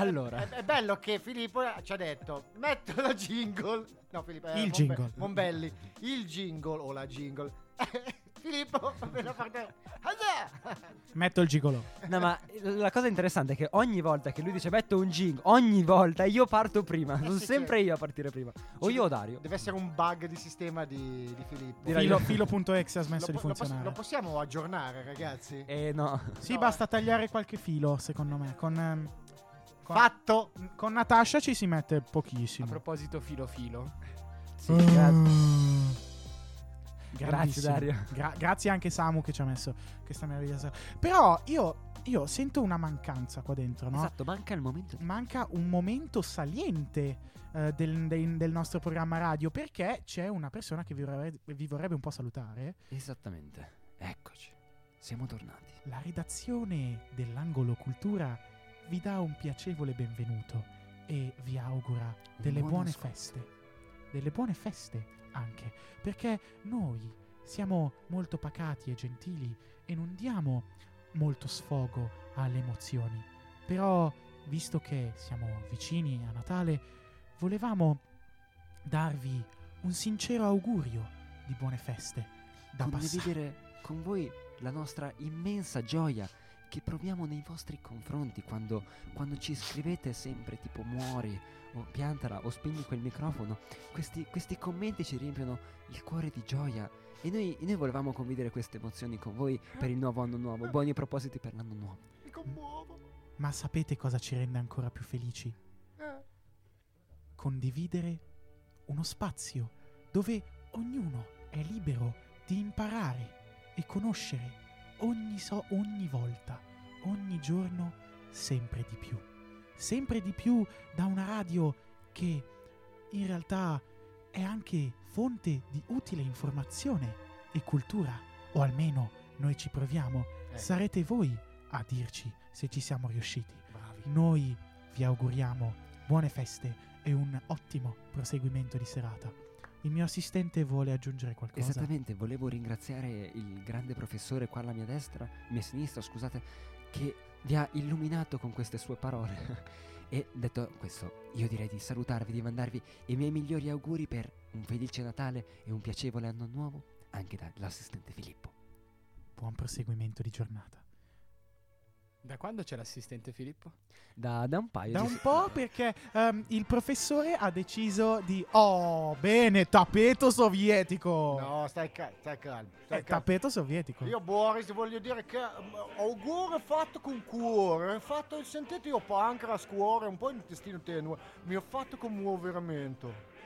allora. eh. È, è bello che Filippo ci ha detto: metto la jingle. No, Filippo, eh, Il Monbe- jingle. Monbelli. Il jingle o la jingle. *laughs* Filippo, me la parte. Metto il gigolo. No, ma la cosa interessante è che ogni volta che lui dice metto un jingle, ogni volta io parto prima. Sono Eh sì, sempre io a partire prima. O io o Dario. Deve essere un bug di sistema di, di Filippo. Filo, filo.exe ha smesso lo, di funzionare. lo possiamo aggiornare, ragazzi? Eh no. Sì, No, basta tagliare qualche filo, secondo me. Con, ehm, con, Fatto! con Natasha ci si mette A pochissimo. proposito filo filo. Sì, grazie. Mm. Grazie, Grandissimo. Dario. Gra- grazie anche Samu che ci ha messo questa meravigliosa. Però io, io sento una mancanza qua dentro, no? Esatto, manca il momento. Manca un momento saliente eh, del, del- del nostro programma radio perché c'è una persona che vi vorrebbe, vi vorrebbe un po' salutare. Esattamente. Eccoci. Siamo tornati. La redazione dell'Angolo Cultura vi dà un piacevole benvenuto e vi augura delle buon buone ascolto. feste. Delle buone feste anche, perché noi siamo molto pacati e gentili e non diamo molto sfogo alle emozioni. Però, visto che siamo vicini a Natale, volevamo darvi un sincero augurio di buone feste da passare. Condividere con voi la nostra immensa gioia che proviamo nei vostri confronti quando, quando ci scrivete sempre tipo muori o piantala o spegni quel microfono. Questi, questi commenti ci riempiono il cuore di gioia e noi, e noi volevamo condividere queste emozioni con voi per il nuovo anno nuovo. Buoni propositi per l'anno nuovo. Mi commuovo. Ma sapete cosa ci rende ancora più felici? Eh. Condividere uno spazio dove ognuno è libero di imparare e conoscere ogni, so- ogni volta, ogni giorno, sempre di più. Sempre di più da una radio che in realtà è anche fonte di utile informazione e cultura, o almeno noi ci proviamo. Eh. Sarete voi a dirci se ci siamo riusciti. Bravi. Noi vi auguriamo buone feste e un ottimo proseguimento di serata. Il mio assistente vuole aggiungere qualcosa. Esattamente, volevo ringraziare il grande professore qua alla mia destra, mia sinistra, scusate, che vi ha illuminato con queste sue parole. *laughs* e detto questo, io direi di salutarvi, di mandarvi i miei migliori auguri per un felice Natale e un piacevole anno nuovo, anche dall'assistente Filippo. Buon proseguimento di giornata. Da quando c'è l'assistente Filippo? Da, da un paio Da di un se- po' perché ehm, il professore ha deciso di... Oh, bene, tappeto sovietico. No, stai, ca- stai calmo. Stai Eh, calmo. tappeto sovietico. Io Boris voglio dire che mm, auguro fatto con cuore, fatto, sentite io pancreas, cuore, un po' intestino tenue, mi ha fatto commuovere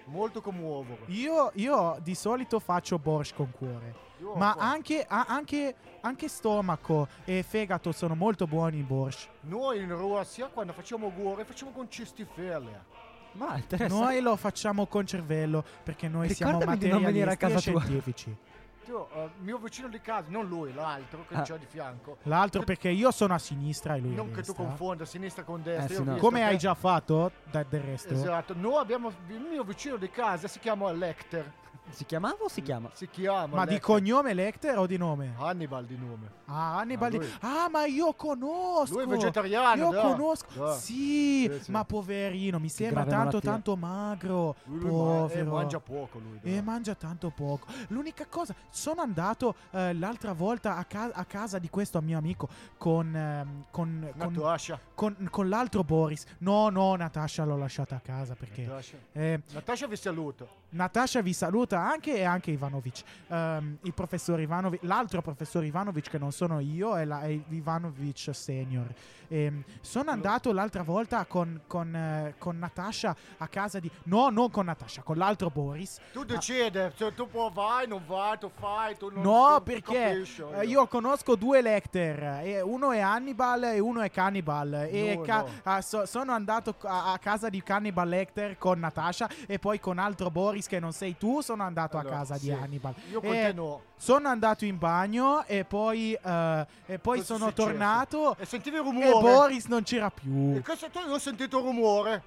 molto commuovere. Io, io di solito faccio borscht con cuore. Ma anche, a- anche, anche stomaco e fegato sono molto buoni i borscht. Noi in Russia quando facciamo auguri facciamo con cistifelle. Ma interessante. Noi lo facciamo con cervello perché noi siamo Ricordami a materialisti e scientifici. Tu, eh, mio vicino di casa, non lui, l'altro che Ah. c'ho di fianco. L'altro perché io sono a sinistra e lui Non che tu confonda sinistra con destra. Eh, sì, no. Come che- hai già fatto da- del resto? Esatto, noi abbiamo il mio vicino di casa si chiama Lecter. Si chiamava o si chiama? Si chiama Ma di Lecter. cognome Lecter o di nome? Hannibal di nome. Ah, Hannibal. Ah, di- Ah, ma io conosco. Lui è vegetariano, Io dai. conosco. Dai. Sì, Sì, sì. ma poverino, mi sembra tanto malattia. tanto magro. Lui, lui ma- povero. eh, mangia poco lui. E mangia tanto poco. L'unica cosa, sono andato eh, l'altra volta a, ca- a casa di questo mio amico con, ehm, con, con, Natasha. con- con l'altro Boris. No, no, Natasha l'ho lasciata a casa perché... Natasha. eh, Natasha vi saluto. Natasha vi saluta anche e anche Ivanovic. Ehm, il professor Ivanovic, l'altro professor Ivanovic che non sono io è, la, è Ivanovic senior. Ehm, sono andato l'altra volta con, con, eh, con Natasha a casa di... No, non con Natasha, con l'altro Boris. Tu decidi, se tu puoi vai, non vai, tu fai, tu non No, tu perché capisci, eh, io conosco due Lecter, e uno è Hannibal e uno è Cannibal. E No, ca- no. ah, so- sono andato a-, a casa di Cannibal Lecter con Natasha e poi con altro Boris Boris, che non sei tu, sono andato Allora, a casa sì. di Hannibal. Io con E te no. Sono andato in bagno e poi, eh, e poi sono successo? tornato E sentivi e rumore. Boris non c'era più. E cosa tu ho sentito rumore?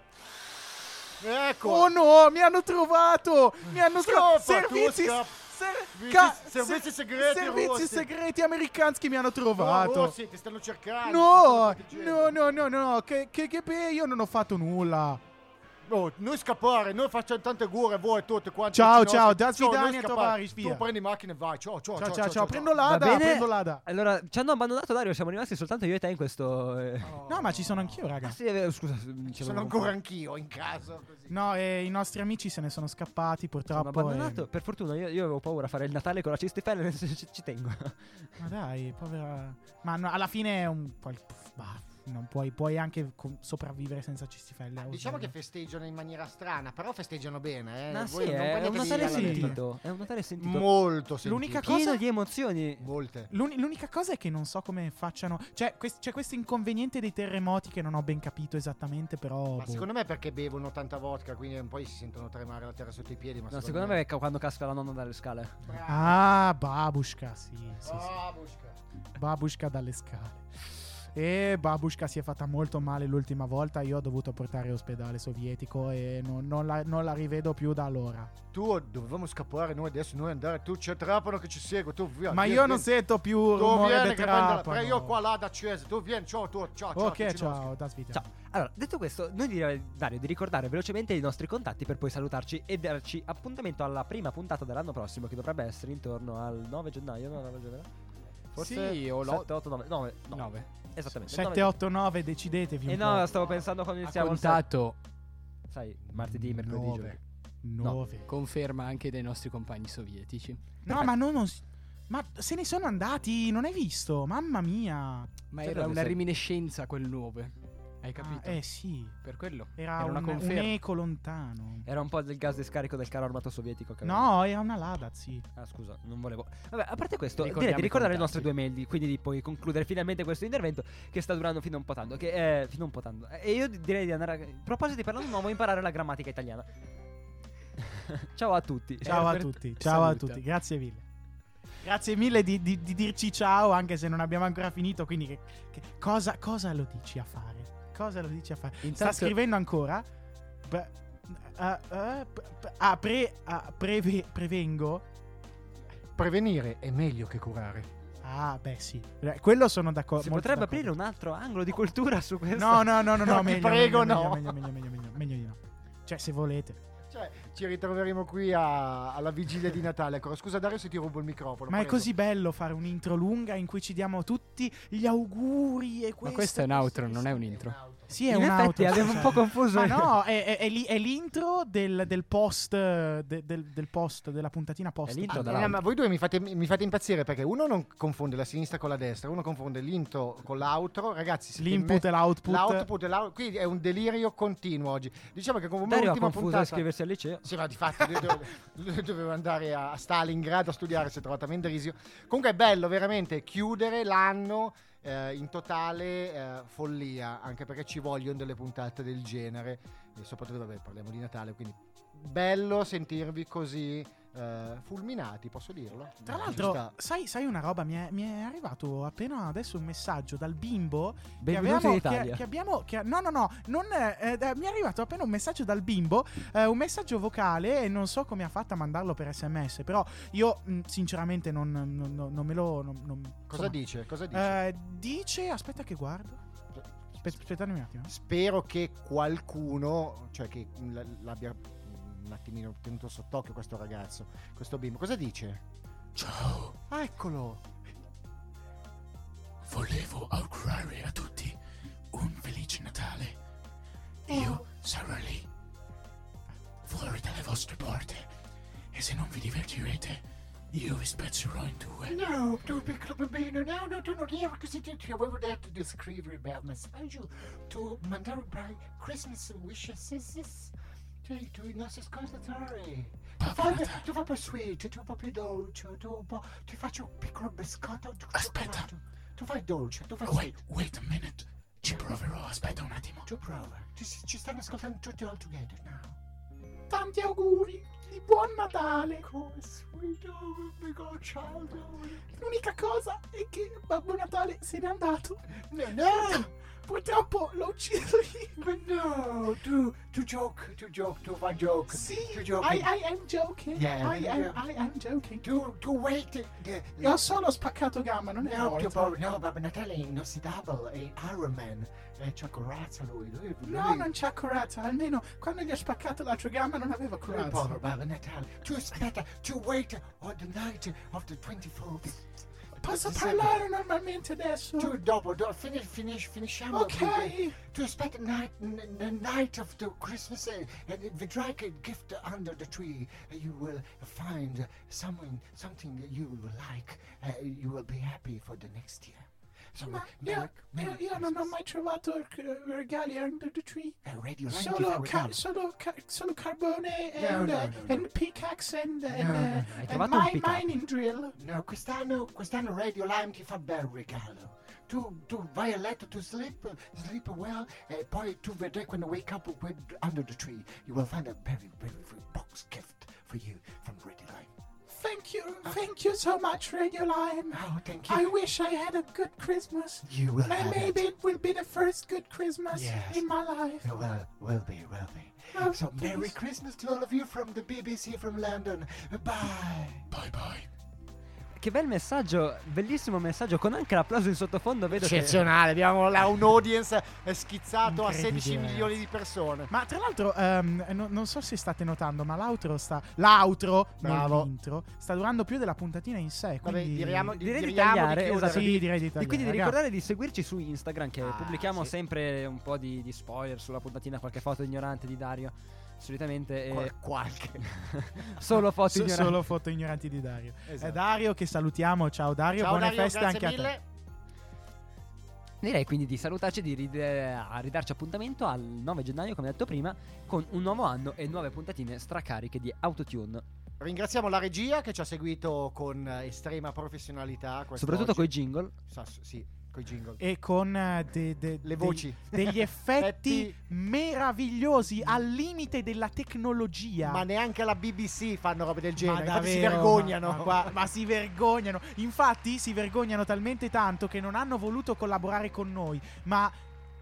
Ecco. Oh no, mi hanno trovato! Mi hanno trovato! Servizi, Servizi- ca- servizi ser- segreti servizi segreti americanski mi hanno Oh, trovato. Rossi, ti stanno cercando. No, no, no, no, no, che, che, che io non ho fatto nulla. Oh, noi scappare, noi facciamo tante gure, voi tutte quanti. Ciao, ciao, da Ciao, svidania, scappare. tovarish, via. Tu prendi macchina e vai. Ciao, ciao, Ciao, ciao. ciao, ciao, prendo l'ada, prendo l'ada. Allora, ci hanno abbandonato Dario, siamo rimasti soltanto io e te in questo... eh. No, ma ci sono anch'io, raga. Ah, sì, scusa. Ci sono ancora anch'io in casa. Così. No, e i nostri amici se ne sono scappati, Sono purtroppo. abbandonato. e- Per fortuna, io, io avevo paura a fare il Natale con la cistifella, *laughs* ci, ci tengo. Ma dai, povera. Ma no, alla fine è un. qual- bah, non puoi, puoi anche com- sopravvivere senza cistifelle. a Diciamo che festeggiano in maniera strana, però festeggiano bene. Eh. Voi sì, non è, un Natale sentito. È un Natale sentito. Molto sentito. L'unica Pieno cosa- di emozioni. Molte. L'uni- l'unica cosa è che non so come facciano. Cioè, quest- c'è questo inconveniente dei terremoti che non ho ben capito esattamente, però. Ma boh. secondo me è perché bevono tanta vodka, quindi poi si sentono tremare la terra sotto i piedi. Ma No, secondo me è ca- quando casca la nonna dalle scale. Ah, babushka, sì, sì, sì. Babushka. Babushka dalle scale. E Babushka si è fatta molto male l'ultima volta. Io ho dovuto portare all'ospedale sovietico e non, non la, non la rivedo più da allora. Tu dovevamo scappare noi adesso, noi andare. Tu c'è Trapano che ci segue, tu via. Ma via, io via. non sento più Tu rumore vieni che trapano. io qua là da accesa. Tu vieni, ciao, tu, ciao, ciao. Ok, ciao. ciao, da Svita. Ciao. Allora, detto questo, noi direi, Dario, di ricordare velocemente i nostri contatti per poi salutarci e darci appuntamento alla prima puntata dell'anno prossimo, che dovrebbe essere intorno al 9 gennaio, no? 9 gennaio? Forse Sì, o lo- 7, 8, 9, 9, 9. Esattamente. 7, 8, 9, decidetevi. E un no, po'. stavo pensando quando iniziamo il contato, Sai, martedì, mercoledì, Nove. giovedì. 9. conferma anche dei nostri compagni sovietici. No, ma non, non Ma se ne sono andati, non hai visto? Mamma mia. Ma Sai era una sei? reminiscenza quel 9. Hai capito? Ah, eh sì. Per quello. Era, Era una un, un eco lontano. Era un po' del gas di scarico del carro armato sovietico No, era una Lada, sì. Ah, scusa, non volevo. Vabbè, a parte questo, direi di ricordare le nostre due mail, di- quindi di poi concludere finalmente questo intervento che sta durando fino a un po' tanto. Che è fino a un po' tanto. E io di- direi di andare a. A proposito di parlare nuovo, imparare la grammatica italiana. *laughs* ciao a tutti. Ciao a Herbert tutti, *laughs* ciao a saluta. tutti, grazie mille. Grazie mille di, di- di dirci ciao, anche se non abbiamo ancora finito. Quindi, che- che- cosa, cosa lo dici a fare? Cosa lo dici a fare? Sta Intanto- scrivendo ancora. Ah, ah, p- p- ah, pre- ah, preve- prevengo. Prevenire è meglio che curare. Ah, beh, sì. Eh, Quello sono d'accordo. Si molto potrebbe d'accordo. aprire un altro angolo di cultura su questo. No, no, no, no, no, *laughs* No, ti meglio, prego, meglio, no. Meglio, meglio, meglio, meglio, meglio di no. Cioè, se volete. Ci ritroveremo qui a- alla vigilia di Natale. Ecco, scusa Dario se ti rubo il microfono. Ma è prego. così bello fare un'intro lunga in cui ci diamo tutti gli auguri e questo. Ma questo è un outro, non è un intro. Sì, è In un effetti, outro, avevo un po' confuso Ma no, è, è- è l'intro del, del post, de- del, del post, della puntatina post. Ah, eh, ma voi due mi fate, mi fate impazzire perché uno non confonde la sinistra con la destra, uno confonde l'intro con l'outro. Ragazzi, L'input me- e l'output. L'output e l'out- Quindi è un delirio continuo oggi. Diciamo che come l'ultima confuso a puntata. iscriversi al liceo. Sì, ma di fatto *laughs* io dovevo andare a Stalingrado a studiare, si è trovato a Mendrisio. Comunque è bello veramente chiudere l'anno eh, in totale eh, follia, anche perché ci vogliono delle puntate del genere, e soprattutto vabbè, parliamo di Natale, quindi bello sentirvi così eh, fulminati, posso dirlo? Tra l'altro, sai, sai una roba? Mi è, mi è arrivato appena adesso un messaggio dal bimbo. Che abbiamo, in che, Italia. che abbiamo. che- no, no, no. Non, eh, eh, mi è arrivato appena un messaggio dal bimbo. eh, un messaggio vocale. E non so come ha fatto a mandarlo per sms. Però io, mh, sinceramente, non, non- non- non me lo. non- non- Cosa insomma, dice? Cosa dice? eh, dice. Aspetta, che guardo. Aspetta, aspettate un attimo. Spero che qualcuno, cioè che l'abbia un attimino tenuto sott'occhio questo ragazzo, questo bimbo. Cosa dice? Ciao, Ah, eccolo! volevo augurare a tutti un felice Natale. Io sarò lì, fuori dalle vostre porte. E se non vi divertirete, io vi spezzerò in due. No, tu piccolo bambino, no, no, tu non eri così, ti avevo detto di scrivere bel messaggio, tu mandare bei Christmas wishes, tu, tu i nostri ascoltatori. Tu fai, tu fai per sweet, tu fai più dolce, tu po', ti faccio un piccolo biscotto. di Aspetta. cioccolato. Tu fai dolce, tu fai Wait, sweet. wait a minute. Ci proverò, aspetta un attimo. Tu prova. Ci, ci stanno ascoltando tutti all together now. Tanti auguri. di buon Natale. Come sweet oh, big old child. L'unica cosa è che Babbo Natale se n'è andato. No, no. Purtroppo l'ho ucciso io. But no, to to joke, to joke, to my joke. Sì, to joke. I, I am joking. Yeah, I, am, I am joking. To to wait. The, Io ho solo spaccato gamba, non è No, paura, no, Babbo Natale è inossidabile, è Iron Man, e c'ha corazza lui, lui, lui No, non c'ha corazza. Almeno quando gli ho spaccato l'altra gamba non aveva corazza. povero Babbo Natale. Tu aspetta, to wait on the night of the 24th. Posso parlare normalmente adesso? Tu dopo, dopo fini, finish, finisciamo. Ok. Tu aspetta night, n- the night of the Christmas eh, and vedrai che gift under the tree and you will find someone, something that you will like. Uh, you will be happy for the next year. So, Ma Merry- io, Merry io, io non trovato eh, regali under the tree. Radio Line Solo, ti fa ca- solo, ca- solo carbone No, and, no, uh, no, no. and pickaxe and, and, No, no, uh, no. And mine, mining drill. No, quest'anno, quest'anno Radio Lime ti fa bel regalo. Tu, tu vai a letto, tu sleep, sleep well, e poi tu vedrai quando wake up with, under the tree, you will find a very, very, very box gift for you from Radio Lime. Thank you, thank you so much, Radio Lime. Oh, thank you. I wish I had a good Christmas. You will And have maybe it. it will be the first good Christmas Yes. in my life. Oh, well, will be, will be. Oh, So, Merry. Christmas to all of you from the BBC from London. Bye. Bye bye. Che bel messaggio, bellissimo messaggio, con anche l'applauso in sottofondo. Vedo che Eccezionale, abbiamo là un audience schizzato a 16 Incredibile. milioni di persone. Ma tra l'altro, ehm, no- non so se state notando, ma l'outro sta. L'outro, Bravo. non l'intro, sta durando più della puntatina in sé. Vabbè, Quindi... diriamo- di- Direi di diriamo tagliare, chiudere. esatto, Sì, di- direi di E tagliare, quindi di ricordare di seguirci su Instagram che Ah, pubblichiamo sì. sempre un po' di, di spoiler sulla puntatina, qualche foto ignorante di Dario. Solitamente eh, Qual- qualche. *laughs* solo foto So- ignoranti. solo foto ignoranti di Dario. Esatto. È Dario che salutiamo. Ciao Dario, Ciao buone Dario, feste anche a te. mille. Direi quindi di salutarci e di ride- a ridarci appuntamento al 9 gennaio, come detto prima, con un nuovo anno e nuove puntatine stracariche di Autotune. Ringraziamo la regia che ci ha seguito con eh, estrema professionalità. Soprattutto con coi jingle. Sì. E con eh, de- de- Le voci. degli *laughs* effetti meravigliosi al limite della tecnologia. Ma neanche la BBC fanno robe del genere. Ma Infatti si davvero, vergognano. Ma, ma ma si vergognano. Infatti, si vergognano talmente tanto che non hanno voluto collaborare con noi. Ma.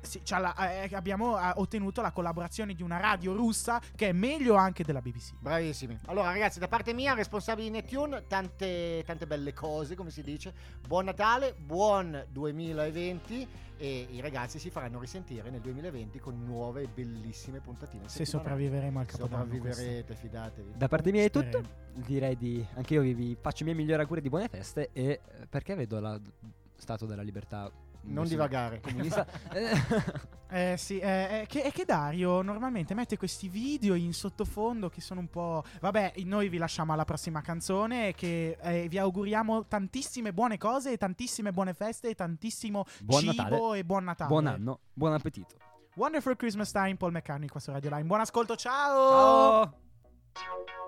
Sì, la- eh, abbiamo eh, ottenuto la collaborazione di una radio russa che è meglio anche della BBC. Bravissimi. Allora, ragazzi, da parte mia, responsabile di Netune, tante, tante belle cose, come si dice. Buon Natale, buon 2020 e i ragazzi si faranno risentire nel 2020 con nuove bellissime puntatine. Se sopravviveremo al capodanno. Sopravviverete, fidatevi. Da parte mia è tutto. Speriamo. Direi di. Anche io vi, vi faccio i miei migliori auguri di buone feste. E eh, perché vedo la Stato della Libertà. Non divagare. Comunista. Eh, *laughs* Eh sì, eh, eh, che, è che Dario normalmente mette questi video in sottofondo che sono un po'... Vabbè, noi vi lasciamo alla prossima canzone che eh, vi auguriamo tantissime buone cose, tantissime buone feste, e tantissimo Buon cibo Natale. e buon Natale. buon anno, buon appetito. Wonderful Christmas Time, Paul McCartney qua su Radio Line. Buon ascolto, ciao! Ciao!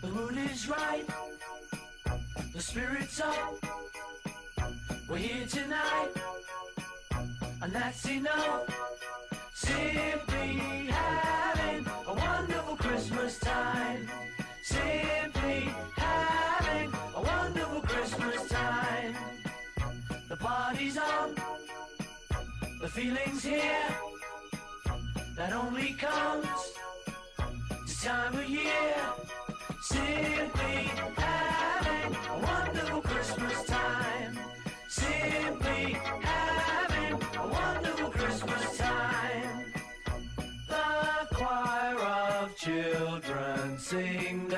The mood is right. The spirit's up. We're here tonight. And that's enough. Simply feeling's here. That only comes this time of year. Simply having a wonderful Christmas time. Simply having a wonderful Christmas time. The choir of children sing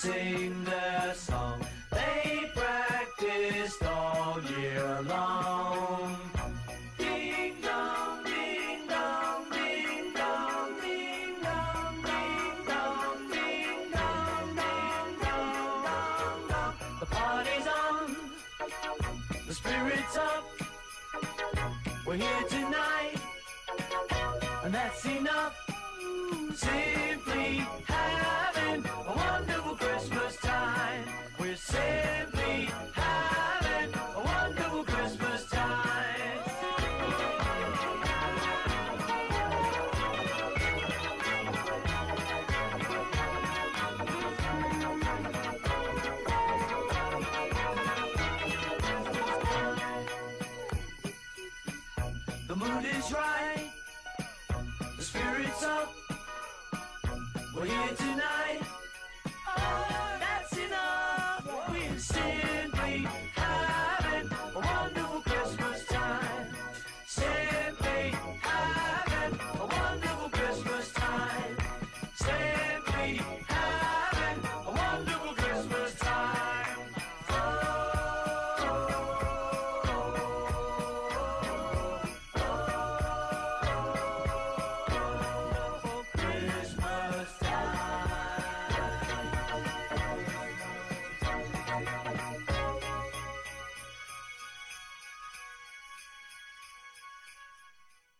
sing their song. They practiced all year long. Ding dong, ding dong, ding dong, ding dong, ding dong, ding dong, ding dong, dong, dong. The party's on, the spirit's up. We're here tonight, and that's enough. Simply